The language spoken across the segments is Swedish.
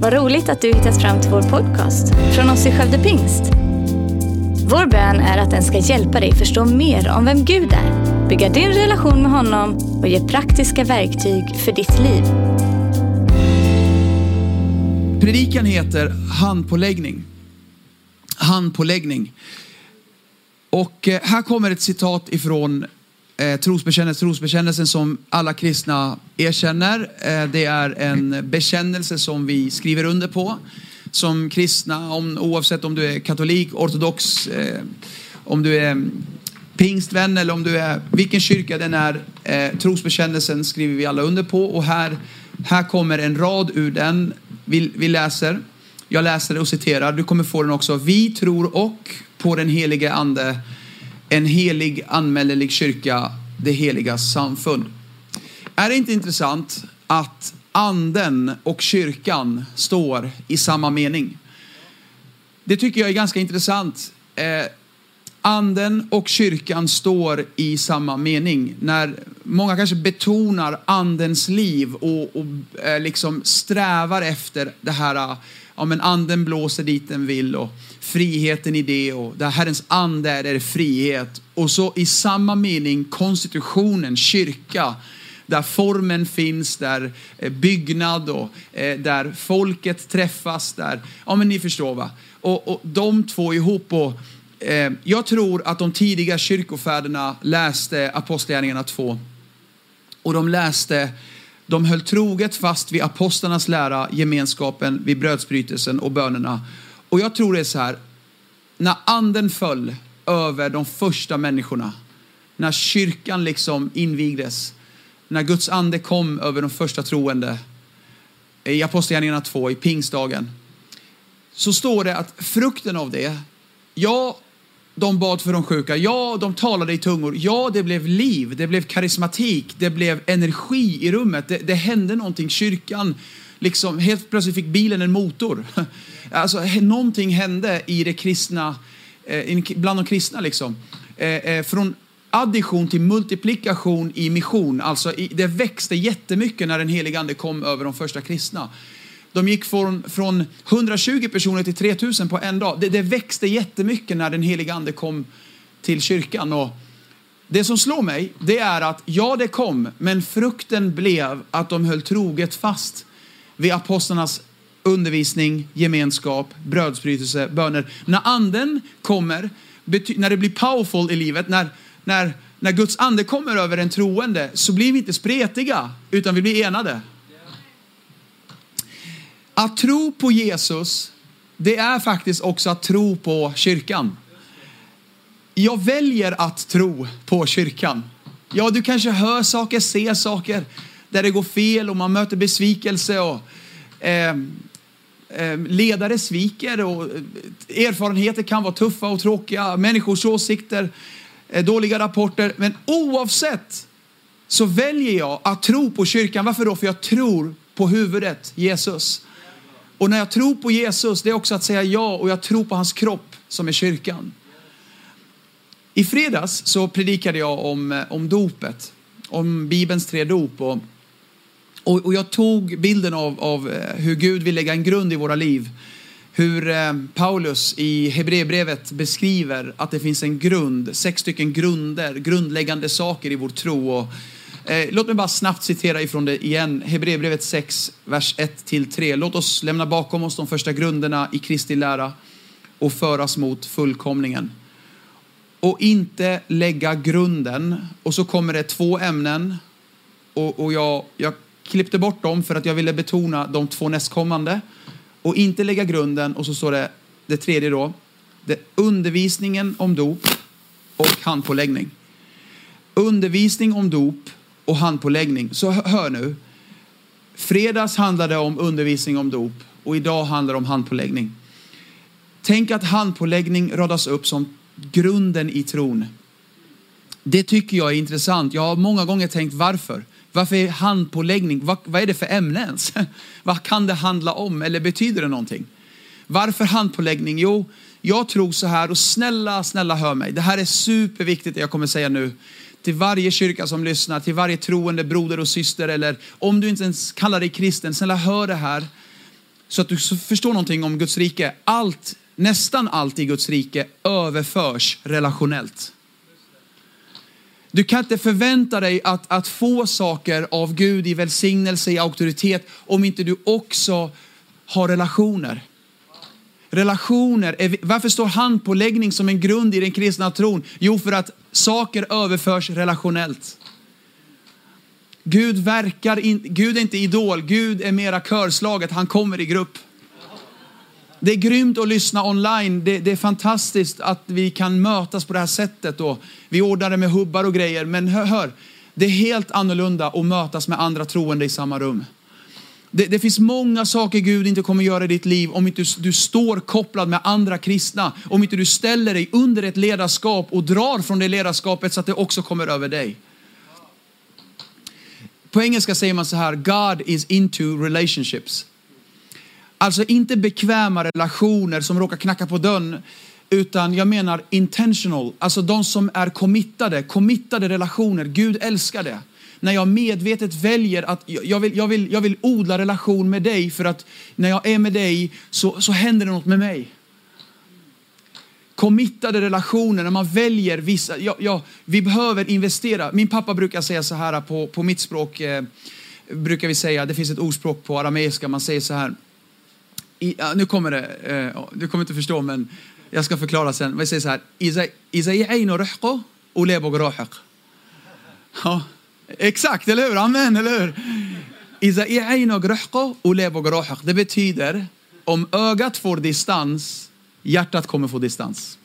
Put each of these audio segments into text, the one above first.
Vad roligt att du hittat fram till vår podcast från oss i Skövde Pingst. Vår bön är att den ska hjälpa dig förstå mer om vem Gud är, bygga din relation med honom och ge praktiska verktyg för ditt liv. Predikan heter handpåläggning. Handpåläggning. Och eh, här kommer ett citat ifrån eh, trosbekännelsen, trosbekännelsen som alla kristna erkänner. Eh, det är en bekännelse som vi skriver under på som kristna, om, oavsett om du är katolik, ortodox, eh, om du är pingstvän eller om du är vilken kyrka den är. Eh, trosbekännelsen skriver vi alla under på och här, här kommer en rad ur den. Vi, vi läser, jag läser och citerar, du kommer få den också. Vi tror och på den helige ande en helig anmälelig kyrka, det heliga samfund. Är det inte intressant att anden och kyrkan står i samma mening? Det tycker jag är ganska intressant. Eh, anden och kyrkan står i samma mening. När många kanske betonar andens liv och, och eh, liksom strävar efter det här, ja men anden blåser dit den vill och friheten i det och där Herrens ande är, är frihet. Och så i samma mening konstitutionen, kyrka, där formen finns, där eh, byggnad och eh, där folket träffas, där, ja men ni förstår va. Och, och de två ihop och eh, jag tror att de tidiga kyrkofäderna läste Apostlagärningarna 2 och de läste de höll troget fast vid apostlarnas lära, gemenskapen, vid brödsbrytelsen och bönerna. Och jag tror det är så här, när anden föll över de första människorna, när kyrkan liksom invigdes, när Guds ande kom över de första troende i Apostlagärningarna 2, i pingstdagen, så står det att frukten av det, ja, de bad för de sjuka, ja, de talade i tungor, ja, det blev liv, det blev karismatik, det blev energi i rummet, det, det hände någonting, kyrkan, liksom, helt plötsligt fick bilen en motor. Alltså, någonting hände i det kristna, eh, bland de kristna liksom. Eh, eh, från addition till multiplikation i mission. Alltså det växte jättemycket när den helige ande kom över de första kristna. De gick från, från 120 personer till 3000 på en dag. Det, det växte jättemycket när den helige ande kom till kyrkan. Och det som slår mig, det är att ja, det kom, men frukten blev att de höll troget fast vid apostlarnas undervisning, gemenskap, brödsbrytelse, böner. När anden kommer, när det blir powerful i livet, när när, när Guds ande kommer över en troende så blir vi inte spretiga utan vi blir enade. Att tro på Jesus, det är faktiskt också att tro på kyrkan. Jag väljer att tro på kyrkan. Ja, du kanske hör saker, ser saker där det går fel och man möter besvikelse och eh, eh, ledare sviker och eh, erfarenheter kan vara tuffa och tråkiga. Människors åsikter Eh, dåliga rapporter. Men oavsett så väljer jag att tro på kyrkan. Varför då? För jag tror på huvudet, Jesus. Och när jag tror på Jesus, det är också att säga ja och jag tror på hans kropp som är kyrkan. I fredags så predikade jag om, eh, om dopet, om Bibelns tre dop. Och, och, och jag tog bilden av, av eh, hur Gud vill lägga en grund i våra liv hur eh, Paulus i Hebreerbrevet beskriver att det finns en grund, sex stycken grunder, grundläggande saker i vår tro. Och, Eh, låt mig bara snabbt citera ifrån det igen. Hebreerbrevet 6, vers 1-3. Låt oss lämna bakom oss de första grunderna i Kristi lära och föras mot fullkomningen. Och inte lägga grunden. Och så kommer det två ämnen. Och, och jag, jag klippte bort dem för att jag ville betona de två nästkommande och inte lägga grunden. Och så står det det tredje då. Det undervisningen om dop och handpåläggning. Undervisning om dop och handpåläggning. Så hör nu. Fredags handlade om undervisning om dop och idag handlar det om handpåläggning. Tänk att handpåläggning radas upp som grunden i tron. Det tycker jag är intressant. Jag har många gånger tänkt varför. Varför är handpåläggning, vad, vad är det för ämne ens? vad kan det handla om eller betyder det någonting? Varför handpåläggning? Jo, jag tror så här och snälla, snälla hör mig. Det här är superviktigt det jag kommer säga nu. Till varje kyrka som lyssnar, till varje troende broder och syster eller om du inte ens kallar dig kristen, snälla hör det här. så att du förstår någonting om Guds rike. Allt, nästan allt i Guds rike överförs relationellt. Du kan inte förvänta dig att, att få saker av Gud i välsignelse, i auktoritet, om inte du också har relationer. Relationer, är, varför står handpåläggning som en grund i den kristna tron? Jo, för att saker överförs relationellt. Gud verkar, in, Gud är inte idol, Gud är mera körslaget, han kommer i grupp. Det är grymt att lyssna online. Det, det, är fantastiskt att vi kan mötas på det här sättet. Då. Vi ordnar det med hubbar och grejer. Men hör, hör, det är helt annorlunda att mötas med andra troende i samma rum. Det, det, finns många saker Gud inte kommer göra i ditt liv om inte du, du står kopplad med andra kristna. Om inte du ställer dig under ett ledarskap och drar från det ledarskapet så att det också kommer över dig. På engelska säger man så här, God is into relationships. Alltså inte bekväma relationer som råkar knacka på dörren, utan jag menar intentional, alltså de som är committade, committade relationer. Gud älskar det. När jag medvetet väljer att jag vill, jag vill, jag vill odla relation med dig för att när jag är med dig så, så händer det något med mig. Committade relationer, när man väljer vissa, ja, ja, vi behöver investera. Min pappa brukar säga så här på, på mitt språk, eh, brukar vi säga, det finns ett ordspråk på arameiska, man säger så här, i, ja, nu kommer det, eh, du kommer inte förstå men jag ska förklara sen. Vi säger så här, Ja, exakt, eller hur? Amen, eller hur? Det betyder om ögat får distans, hjärtat kommer få distans.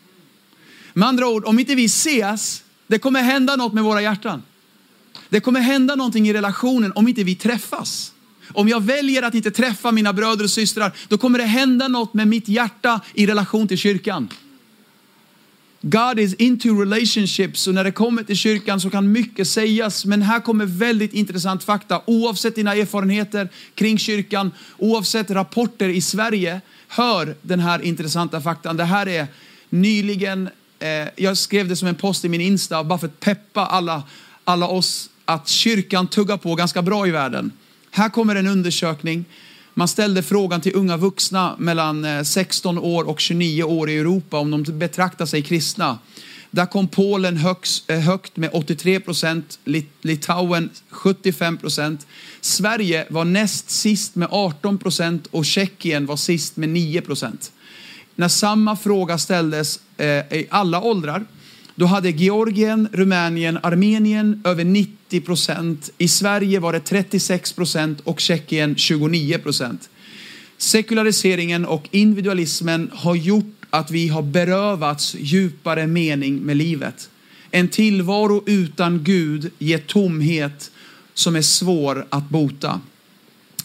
Med andra ord, om inte vi ses, det kommer hända något med våra hjärtan. Det kommer hända någonting i relationen om inte vi träffas. Om jag väljer att inte träffa mina bröder och systrar, då kommer det hända något med mitt hjärta i relation till kyrkan. God is into relationships och när det kommer till kyrkan så kan mycket sägas. Men här kommer väldigt intressant fakta. Oavsett dina erfarenheter kring kyrkan, oavsett rapporter i Sverige, hör den här intressanta faktan. Det här är nyligen, eh, jag skrev det som en post i min Insta, bara för att peppa alla, alla oss att kyrkan tuggar på ganska bra i världen. Här kommer en undersökning. Man ställde frågan till unga vuxna mellan eh, 16 år och 29 år i Europa om de betraktar sig kristna. Där kom Polen högst, eh, högt med 83 procent, Litauen 75 procent. Sverige var näst sist med 18 procent och Tjeckien var sist med 9 procent. När samma fråga ställdes eh, i alla åldrar då hade Georgien, Rumänien, Armenien över 90 procent. I Sverige var det 36 procent och Tjeckien 29 procent. Sekulariseringen och individualismen har gjort att vi har berövats djupare mening med livet. En tillvaro utan Gud ger tomhet som är svår att bota.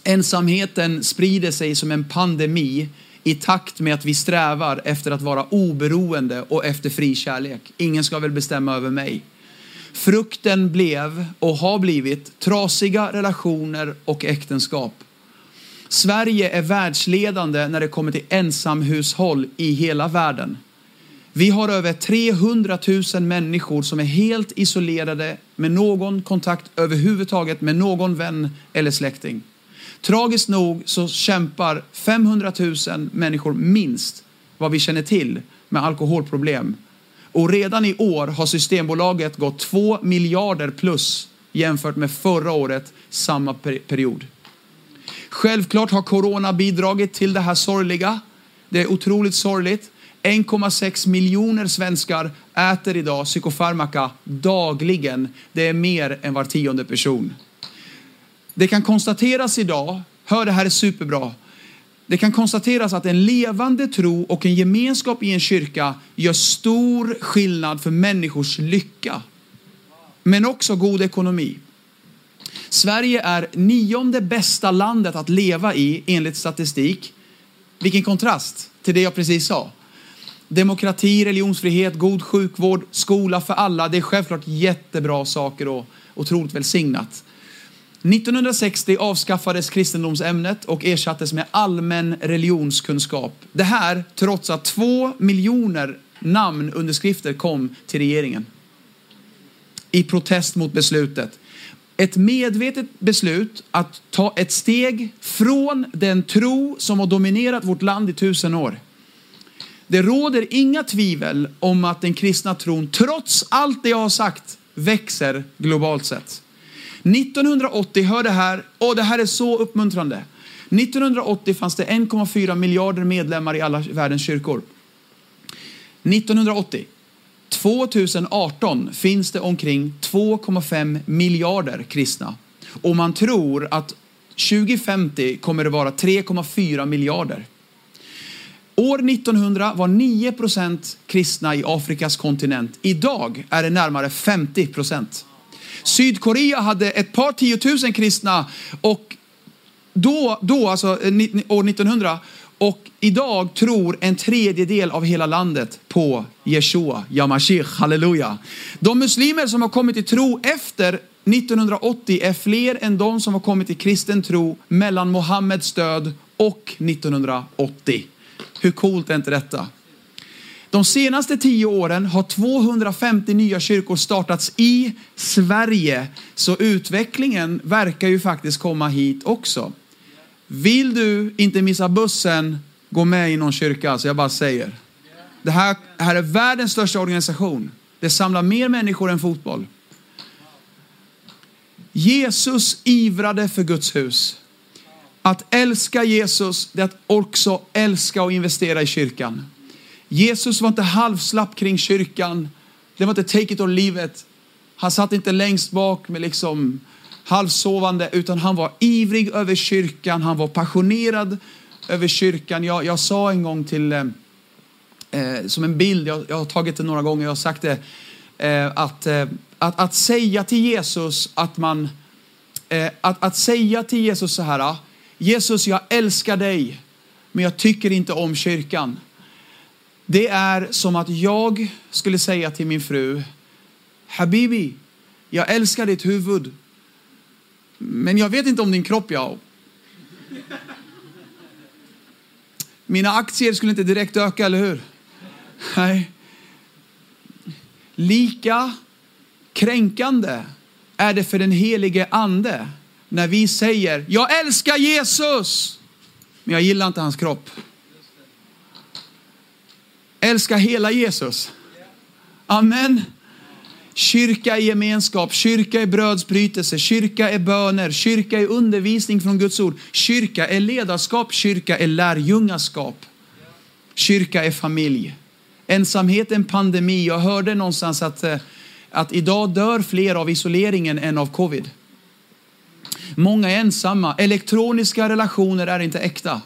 Ensamheten sprider sig som en pandemi i takt med att vi strävar efter att vara oberoende och efter fri kärlek. Ingen ska väl bestämma över mig. Frukten blev och har blivit trasiga relationer och äktenskap. Sverige är världsledande när det kommer till ensamhushåll i hela världen. Vi har över 300 000 människor som är helt isolerade med någon kontakt överhuvudtaget med någon vän eller släkting. Tragiskt nog så kämpar 500 000 människor minst vad vi känner till med alkoholproblem. Och redan i år har Systembolaget gått 2 miljarder plus jämfört med förra året samma period. Självklart har corona bidragit till det här sorgliga. Det är otroligt sorgligt. 1,6 miljoner svenskar äter idag psykofarmaka dagligen. Det är mer än var tionde person. Det kan konstateras idag, hör det här är superbra. Det kan konstateras att en levande tro och en gemenskap i en kyrka gör stor skillnad för människors lycka. Men också god ekonomi. Sverige är nionde bästa landet att leva i enligt statistik. Vilken kontrast till det jag precis sa. Demokrati, religionsfrihet, god sjukvård, skola för alla. Det är självklart jättebra saker och otroligt välsignat. 1960 avskaffades kristendomsämnet och ersattes med allmän religionskunskap. Det här trots att två miljoner namnunderskrifter kom till regeringen i protest mot beslutet. ett medvetet beslut att ta ett steg från den tro som har dominerat vårt land i tusen år. Det råder inga tvivel om att den kristna tron, trots allt det jag har sagt, växer globalt sett. 1980, hör det här, och det här är så uppmuntrande. 1980 fanns det 1,4 miljarder medlemmar i alla världens kyrkor. 1980. 2018 finns det omkring 2,5 miljarder kristna. Och man tror att 2050 kommer det vara 3,4 miljarder. År 1900 var 9 procent kristna i Afrikas kontinent. Idag är det närmare 50 procent. Sydkorea hade ett par tiotusen kristna och då, då alltså eh, år 1900 och idag tror en tredjedel av hela landet på Yeshua, Yamashich, halleluja. De muslimer som har kommit till tro efter 1980 är fler än de som har kommit till kristen tro mellan Mohammeds död och 1980. Hur coolt är inte detta? De senaste tio åren har 250 nya kyrkor startats i Sverige. Så utvecklingen verkar ju faktiskt komma hit också. Vill du inte missa bussen, gå med i någon kyrka. Så jag bara säger. Det här, här är världens största organisation. Det samlar mer människor än fotboll. Jesus ivrade för Guds hus. Att älska Jesus, det är att också älska och investera i kyrkan. Jesus var inte halvslapp kring kyrkan. Det var inte take it or leave it. Han satt inte längst bak med liksom halvsovande, utan han var ivrig över kyrkan. Han var passionerad över kyrkan. Jag, jag sa en gång till, eh, eh som en bild, jag, jag, har tagit det några gånger, jag har sagt det, eh, att, eh, att, att säga till Jesus att man, eh, att, att säga till Jesus så här, ah, Jesus jag älskar dig, men jag tycker inte om kyrkan. Det är som att jag skulle säga till min fru, Habibi, jag älskar ditt huvud, men jag vet inte om din kropp, jag. Mina aktier skulle inte direkt öka, eller hur? Nej. Lika kränkande är det för den helige ande när vi säger jag älskar Jesus, men jag gillar inte hans kropp. Älska hela Jesus. Amen. Kyrka är gemenskap, kyrka är brödsbrytelse, kyrka är böner, kyrka är undervisning från Guds ord. Kyrka är ledarskap, kyrka är lärjungaskap. Kyrka är familj. Ensamhet är en pandemi. Jag hörde någonstans att, eh, att idag dör fler av isoleringen än av covid. Många är ensamma. Elektroniska relationer är inte äkta.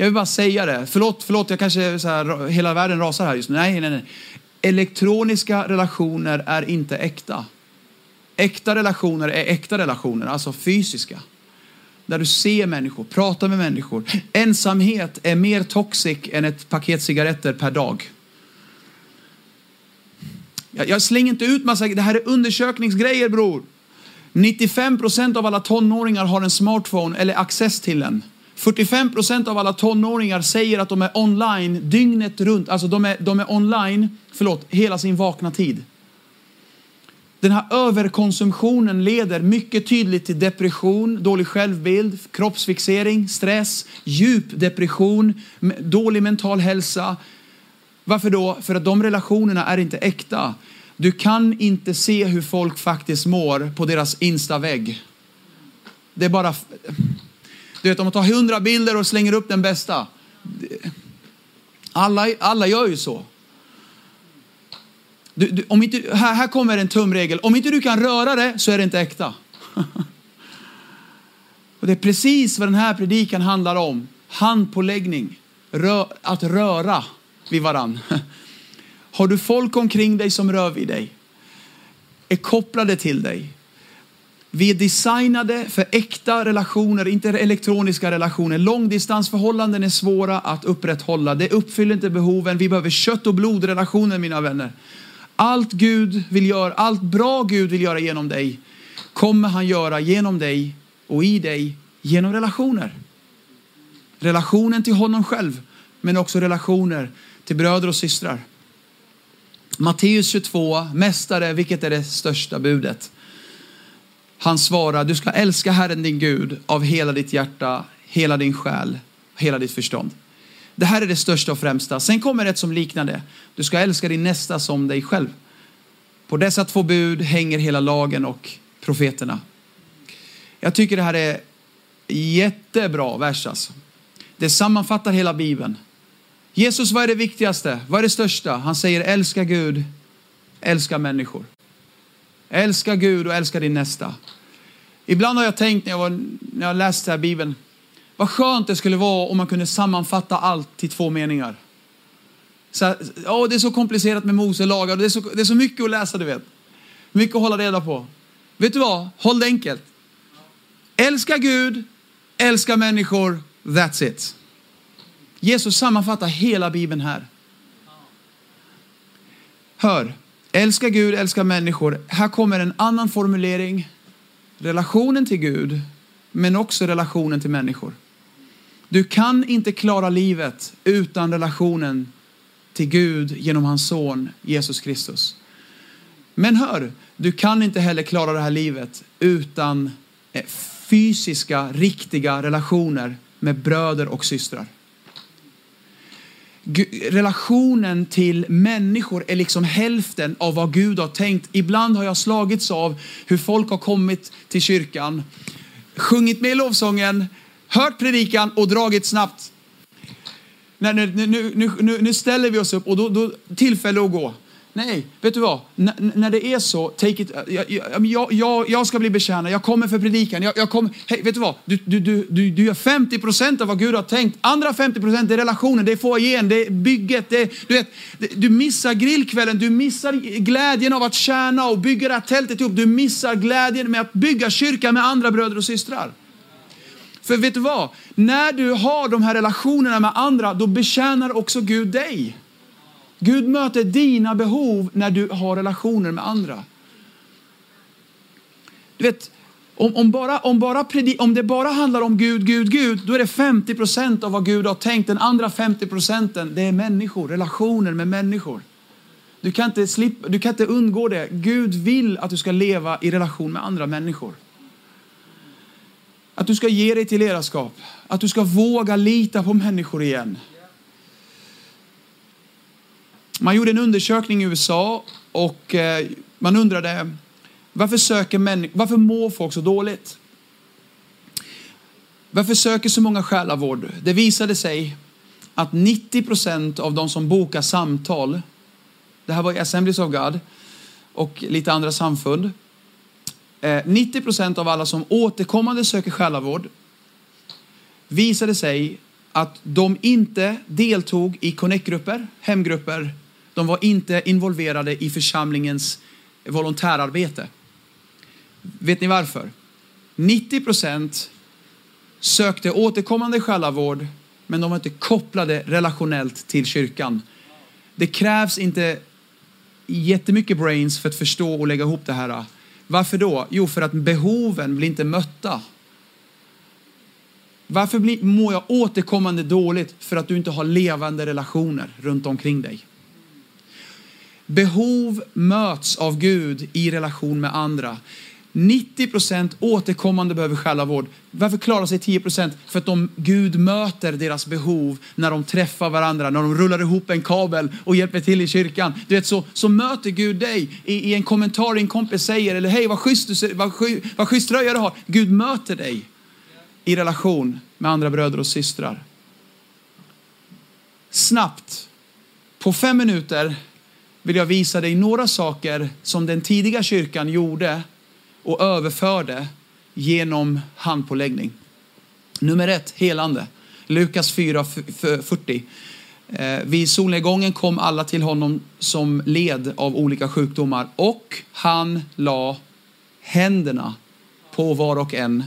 Jag vill bara säga det. Förlåt, förlåt jag kanske så här, hela världen rasar här just nu. Nej, nej, nej. Elektroniska relationer är inte äkta. Äkta relationer är äkta relationer, alltså fysiska. Där du ser människor, pratar med människor. Ensamhet är mer toxic än ett paket cigaretter per dag. Jag, jag slänger inte ut massa, det här är undersökningsgrejer bror. 95 procent av alla tonåringar har en smartphone eller access till en. 45 procent av alla tonåringar säger att de är online dygnet runt. Alltså de är, de är online, förlåt, hela sin vakna tid. Den här överkonsumtionen leder mycket tydligt till depression, dålig självbild, kroppsfixering, stress, djup depression, dålig mental hälsa. Varför då? För att de relationerna är inte äkta. Du kan inte se hur folk faktiskt mår på deras instavägg. Det är bara... Du vet, om man tar hundra bilder och slänger upp den bästa. Alla, alla gör ju så. Du, du, om inte, här, här kommer en tumregel. Om inte du kan röra det så är det inte äkta. Och det är precis vad den här predikan handlar om. Handpåläggning. Rö, att röra vid varann. Har du folk omkring dig som rör vid dig? Är kopplade till dig? Vi är designade för äkta relationer, inte elektroniska relationer. Långdistansförhållanden är svåra att upprätthålla. Det uppfyller inte behoven. Vi behöver kött och blodrelationer mina vänner. Allt Gud vill göra, allt bra Gud vill göra genom dig kommer han göra genom dig och i dig genom relationer. Relationen till honom själv, men också relationer till bröder och systrar. Matteus 22, mästare, vilket är det största budet? Han svarar, du ska älska Herren din Gud av hela ditt hjärta, hela din själ, hela ditt förstånd. Det här är det största och främsta. Sen kommer ett som liknar det. Du ska älska din nästa som dig själv. På dessa två bud hänger hela lagen och profeterna. Jag tycker det här är jättebra vers alltså. Det sammanfattar hela Bibeln. Jesus, vad är det viktigaste? Vad är det största? Han säger älska Gud, älska människor. Älska Gud och älska din nästa. Ibland har jag tänkt när jag, var, när jag läste här Bibeln, vad skönt det skulle vara om man kunde sammanfatta allt till två meningar. Så här, oh, det är så komplicerat med Mose lagar, det är, så, det är så mycket att läsa du vet. Mycket att hålla reda på. Vet du vad? Håll det enkelt. Älska Gud, älska människor, that's it. Jesus sammanfattar hela Bibeln här. Hör, älska Gud, älska människor. Här kommer en annan formulering. Relationen till Gud, men också relationen till människor. Du kan inte klara livet utan relationen till Gud genom hans son Jesus Kristus. Men hör, du kan inte heller klara det här livet utan eh, fysiska, riktiga relationer med bröder och systrar. Relationen till människor är liksom hälften av vad Gud har tänkt. Ibland har jag slagits av hur folk har kommit till kyrkan, sjungit med i lovsången, hört predikan och dragit snabbt. Nej, nu, nu, nu, nu, ställer vi oss upp och då, då tillfälle att gå. Nej, vet du vad? N när det är så, take it, jag, jag, jag, jag ska bli betjänad, jag kommer för predikan. Jag, jag kommer, hey, vet du vad? Du, du, du, du, du gör 50% av vad Gud har tänkt. Andra 50% är relationen, det är foajén, det är bygget. Det, du, vet, du missar grillkvällen, du missar glädjen av att tjäna och bygga det här tältet ihop. Du missar glädjen med att bygga kyrka med andra bröder och systrar. För vet du vad? När du har de här relationerna med andra, då betjänar också Gud dig. Gud möter dina behov när du har relationer med andra. Du vet, om, om, bara, om, bara om det bara handlar om Gud, Gud, Gud, då är det 50 procent av vad Gud har tänkt. Den andra 50 procenten, det är människor, relationer med människor. Du kan, inte slippa, du kan inte undgå det. Gud vill att du ska leva i relation med andra människor. Att du ska ge dig till ledarskap. Att du ska våga lita på människor igen. Man gjorde en undersökning i USA och eh, man undrade varför, söker män, varför mår folk så dåligt? Varför söker så många själavård? Det visade sig att 90 procent av de som bokar samtal, det här var i Assemblies of God och lite andra samfund, 90 eh, procent av alla som återkommande söker själavård visade sig att de inte deltog i connect-grupper, hemgrupper de var inte involverade i församlingens volontärarbete. Vet ni varför? 90 procent sökte återkommande själavård, men de var inte kopplade relationellt till kyrkan. Det krävs inte jättemycket brains för att förstå och lägga ihop det här. Varför då? Jo, för att behoven blir inte mötta. Varför mår jag återkommande dåligt? För att du inte har levande relationer runt omkring dig. Behov möts av Gud i relation med andra. 90% återkommande behöver själavård. Varför klarar sig 10% För att de, Gud möter deras behov när de träffar varandra, när de rullar ihop en kabel och hjälper till i kyrkan. Du vet, så, så möter Gud dig i, i en kommentar en kompis säger, eller hej vad schysst, du, vad, vad schysst tröja du har. Gud möter dig i relation med andra bröder och systrar. Snabbt, på fem minuter vill jag visa dig några saker som den tidiga kyrkan gjorde och överförde genom handpåläggning. Nummer ett, helande. Lukas 4.40. Eh, vid solnedgången kom alla till honom som led av olika sjukdomar och han la händerna på var och en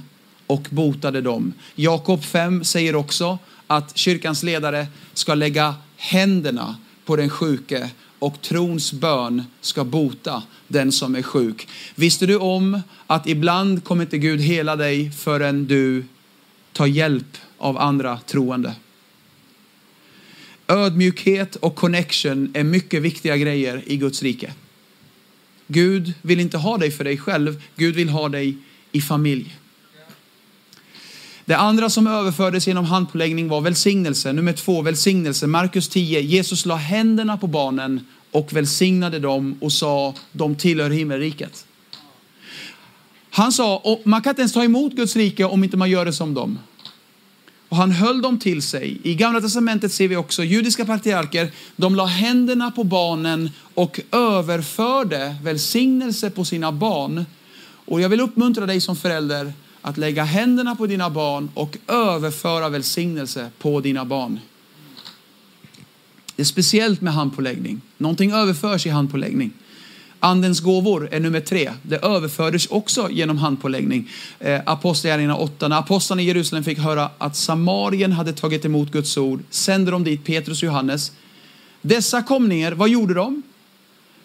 och botade dem. Jakob 5 säger också att kyrkans ledare ska lägga händerna på den sjuke och trons bön ska bota den som är sjuk. Visste du om att ibland kommer inte Gud hela dig förrän du tar hjälp av andra troende? Ödmjukhet och connection är mycket viktiga grejer i Guds rike. Gud vill inte ha dig för dig själv. Gud vill ha dig i familj. Det andra som överfördes genom handpåläggning var välsignelse. Nummer två, välsignelse. Markus 10. Jesus la händerna på barnen och välsignade dem och sa, de tillhör himmelriket. Han sa, man kan inte ens ta emot Guds rike om inte man gör det som dem. Och han höll dem till sig. I Gamla Testamentet ser vi också judiska patriarker, de la händerna på barnen och överförde välsignelse på sina barn. Och jag vill uppmuntra dig som förälder att lägga händerna på dina barn och överföra välsignelse på dina barn. Det är speciellt med handpåläggning. Någonting överförs i handpåläggning. Andens gåvor är nummer tre. Det överfördes också genom handpåläggning. Eh, Apostlagärningarna 8. När apostlarna i Jerusalem fick höra att Samarien hade tagit emot Guds ord sände de dit Petrus och Johannes. Dessa kom ner, vad gjorde de?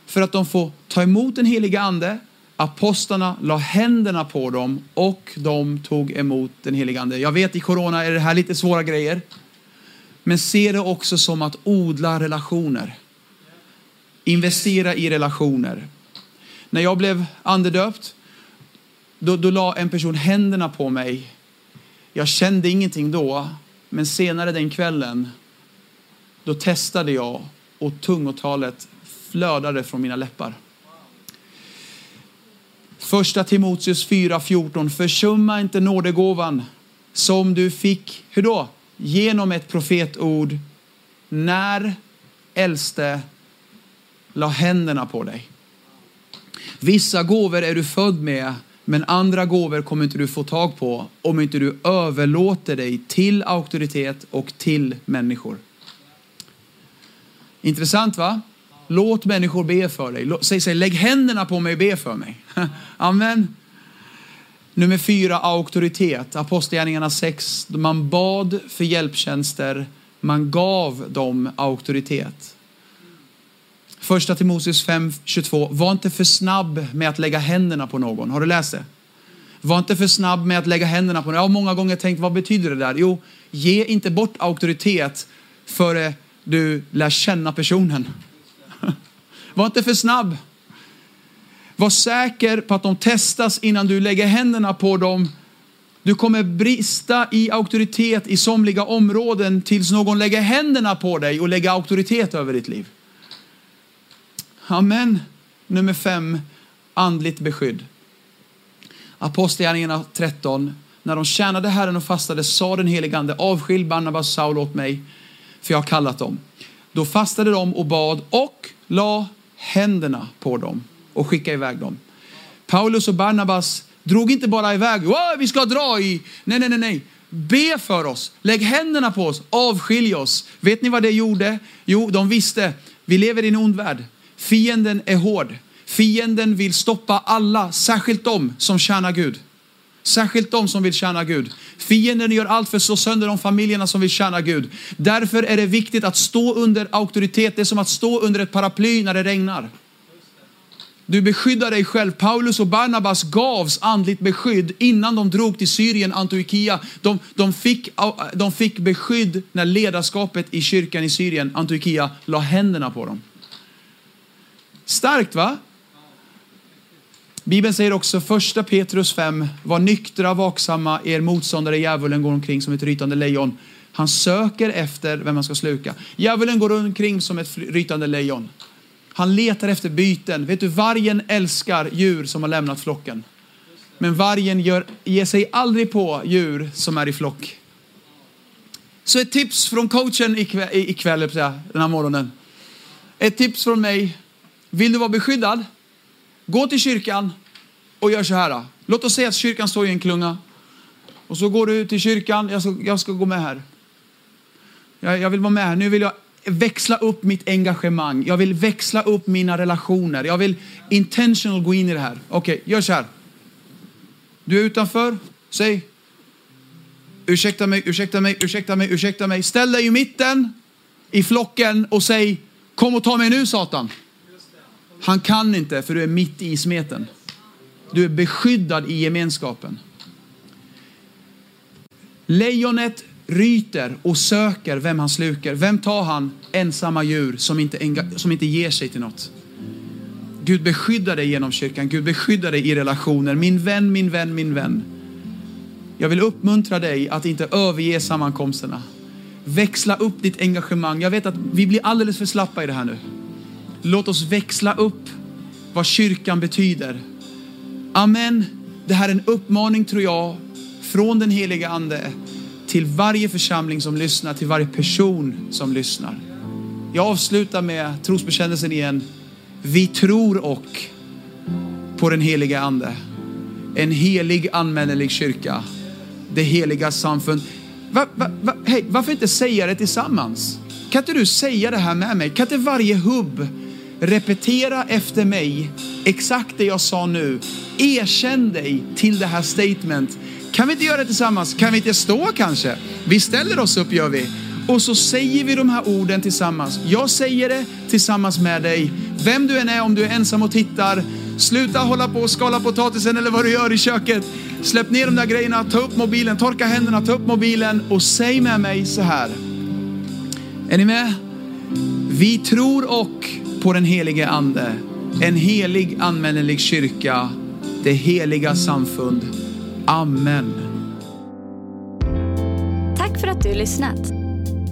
För att de får ta emot den heliga ande. Apostlarna la händerna på dem och de tog emot den heliga ande. Jag vet i corona är det här lite svåra grejer. Men se det också som att odla relationer. Investera i relationer. När jag blev andedöpt, då, då la en person händerna på mig. Jag kände ingenting då, men senare den kvällen, då testade jag och tungotalet flödade från mina läppar. Första Timoteus 4.14. Försumma inte nådegåvan som du fick, hur då? Genom ett profetord när äldste la händerna på dig. Vissa gåvor är du född med, men andra gåvor kommer inte du få tag på om inte du överlåter dig till auktoritet och till människor. Intressant va? Låt människor be för dig. Säg, säg lägg händerna på mig och be för mig. Amen. Nummer fyra, auktoritet. Apostlagärningarna 6. Man bad för hjälptjänster, man gav dem auktoritet. Första Timoteus 5.22. Var inte för snabb med att lägga händerna på någon. Har du läst det? Var inte för snabb med att lägga händerna på någon. Jag har många gånger tänkt, vad betyder det där? Jo, ge inte bort auktoritet före du lär känna personen. Var inte för snabb. Var säker på att de testas innan du lägger händerna på dem. Du kommer brista i auktoritet i somliga områden tills någon lägger händerna på dig och lägger auktoritet över ditt liv. Amen. Nummer fem, andligt beskydd. Apostlagärningarna 13. När de tjänade Herren och fastade sa den helige Ande, avskilj Barnabas och Saul åt mig, för jag har kallat dem. Då fastade de och bad och la händerna på dem och skickade iväg dem. Paulus och Barnabas drog inte bara iväg, vi ska dra i, nej, nej, nej, nej. Be för oss, lägg händerna på oss, avskilj oss. Vet ni vad det gjorde? Jo, de visste, vi lever i en ond värld. Fienden är hård. Fienden vill stoppa alla, särskilt de som tjänar Gud. Särskilt de som vill tjäna Gud. Fienden gör allt för att slå sönder de familjerna som vill tjäna Gud. Därför är det viktigt att stå under auktoritet. Det är som att stå under ett paraply när det regnar. Du beskyddar dig själv. Paulus och Barnabas gavs andligt beskydd innan de drog till Syrien, Antiochia. De, de, fick, de fick beskydd när ledarskapet i kyrkan i Syrien, Antiochia, la händerna på dem. Starkt va? Bibeln säger också första Petrus 5, var nyktra, vaksamma, er motståndare djävulen går omkring som ett rytande lejon. Han söker efter vem man ska sluka. Djävulen går omkring som ett rytande lejon. Han letar efter byten. Vet du, vargen älskar djur som har lämnat flocken. Men vargen gör, ger sig aldrig på djur som är i flock. Så ett tips från coachen ikväll, ikväll den här morgonen. Ett tips från mig. Vill du vara beskyddad? Gå till kyrkan och gör så här. Låt oss säga att kyrkan står i en klunga. Och så går du till kyrkan. Jag ska, jag ska gå med här. Jag, jag vill vara med här. Nu vill jag växla upp mitt engagemang. Jag vill växla upp mina relationer. Jag vill intentional gå in i det här. Okej, okay, gör så här. Du är utanför. Säg. Ursäkta mig, ursäkta mig, ursäkta mig, ursäkta mig. Ställ dig i mitten i flocken och säg kom och ta mig nu Satan. Han kan inte för du är mitt i smeten. Du är beskyddad i gemenskapen. Lejonet ryter och söker vem han slukar. Vem tar han? Ensamma djur som inte, som inte ger sig till något. Gud beskyddar dig genom kyrkan. Gud beskyddar dig i relationer. Min vän, min vän, min vän. Jag vill uppmuntra dig att inte överge sammankomsterna. Växla upp ditt engagemang. Jag vet att vi blir alldeles för slappa i det här nu. Låt oss växla upp vad kyrkan betyder. Amen. Det här är en uppmaning tror jag från den heliga ande till varje församling som lyssnar, till varje person som lyssnar. Jag avslutar med trosbekännelsen igen. Vi tror och på den heliga ande. En helig anmännelig kyrka. Det heliga samfund. Va, va, va, hej, varför inte säga det tillsammans? Kan inte du säga det här med mig? Kan inte varje hubb repetera efter mig exakt det jag sa nu? Erkänn dig till det här statement. Kan vi inte göra det tillsammans? Kan vi inte stå kanske? Vi ställer oss upp gör vi. Och så säger vi de här orden tillsammans. Jag säger det tillsammans med dig. Vem du än är, om du är ensam och tittar, sluta hålla på och skala potatisen eller vad du gör i köket. Släpp ner de där grejerna, ta upp mobilen, torka händerna, ta upp mobilen och säg med mig så här. Är ni med? Vi tror och på den helige ande, en helig anmännelig kyrka, det heliga samfund. Amen. Tack för att du lyssnat.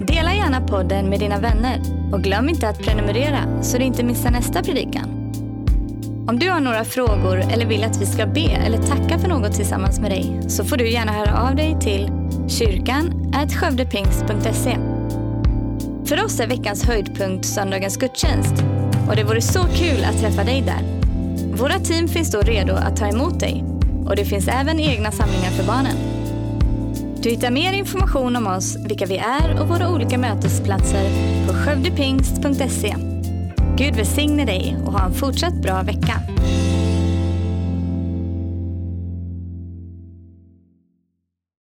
Dela gärna podden med dina vänner och glöm inte att prenumerera så du inte missar nästa predikan. Om du har några frågor eller vill att vi ska be eller tacka för något tillsammans med dig så får du gärna höra av dig till kyrkan skövdepingst.se. För oss är veckans höjdpunkt söndagens gudstjänst och det vore så kul att träffa dig där. Våra team finns då redo att ta emot dig och det finns även egna samlingar för barnen. Du hittar mer information om oss, vilka vi är och våra olika mötesplatser på skövdepingst.se. Gud välsigne dig och ha en fortsatt bra vecka.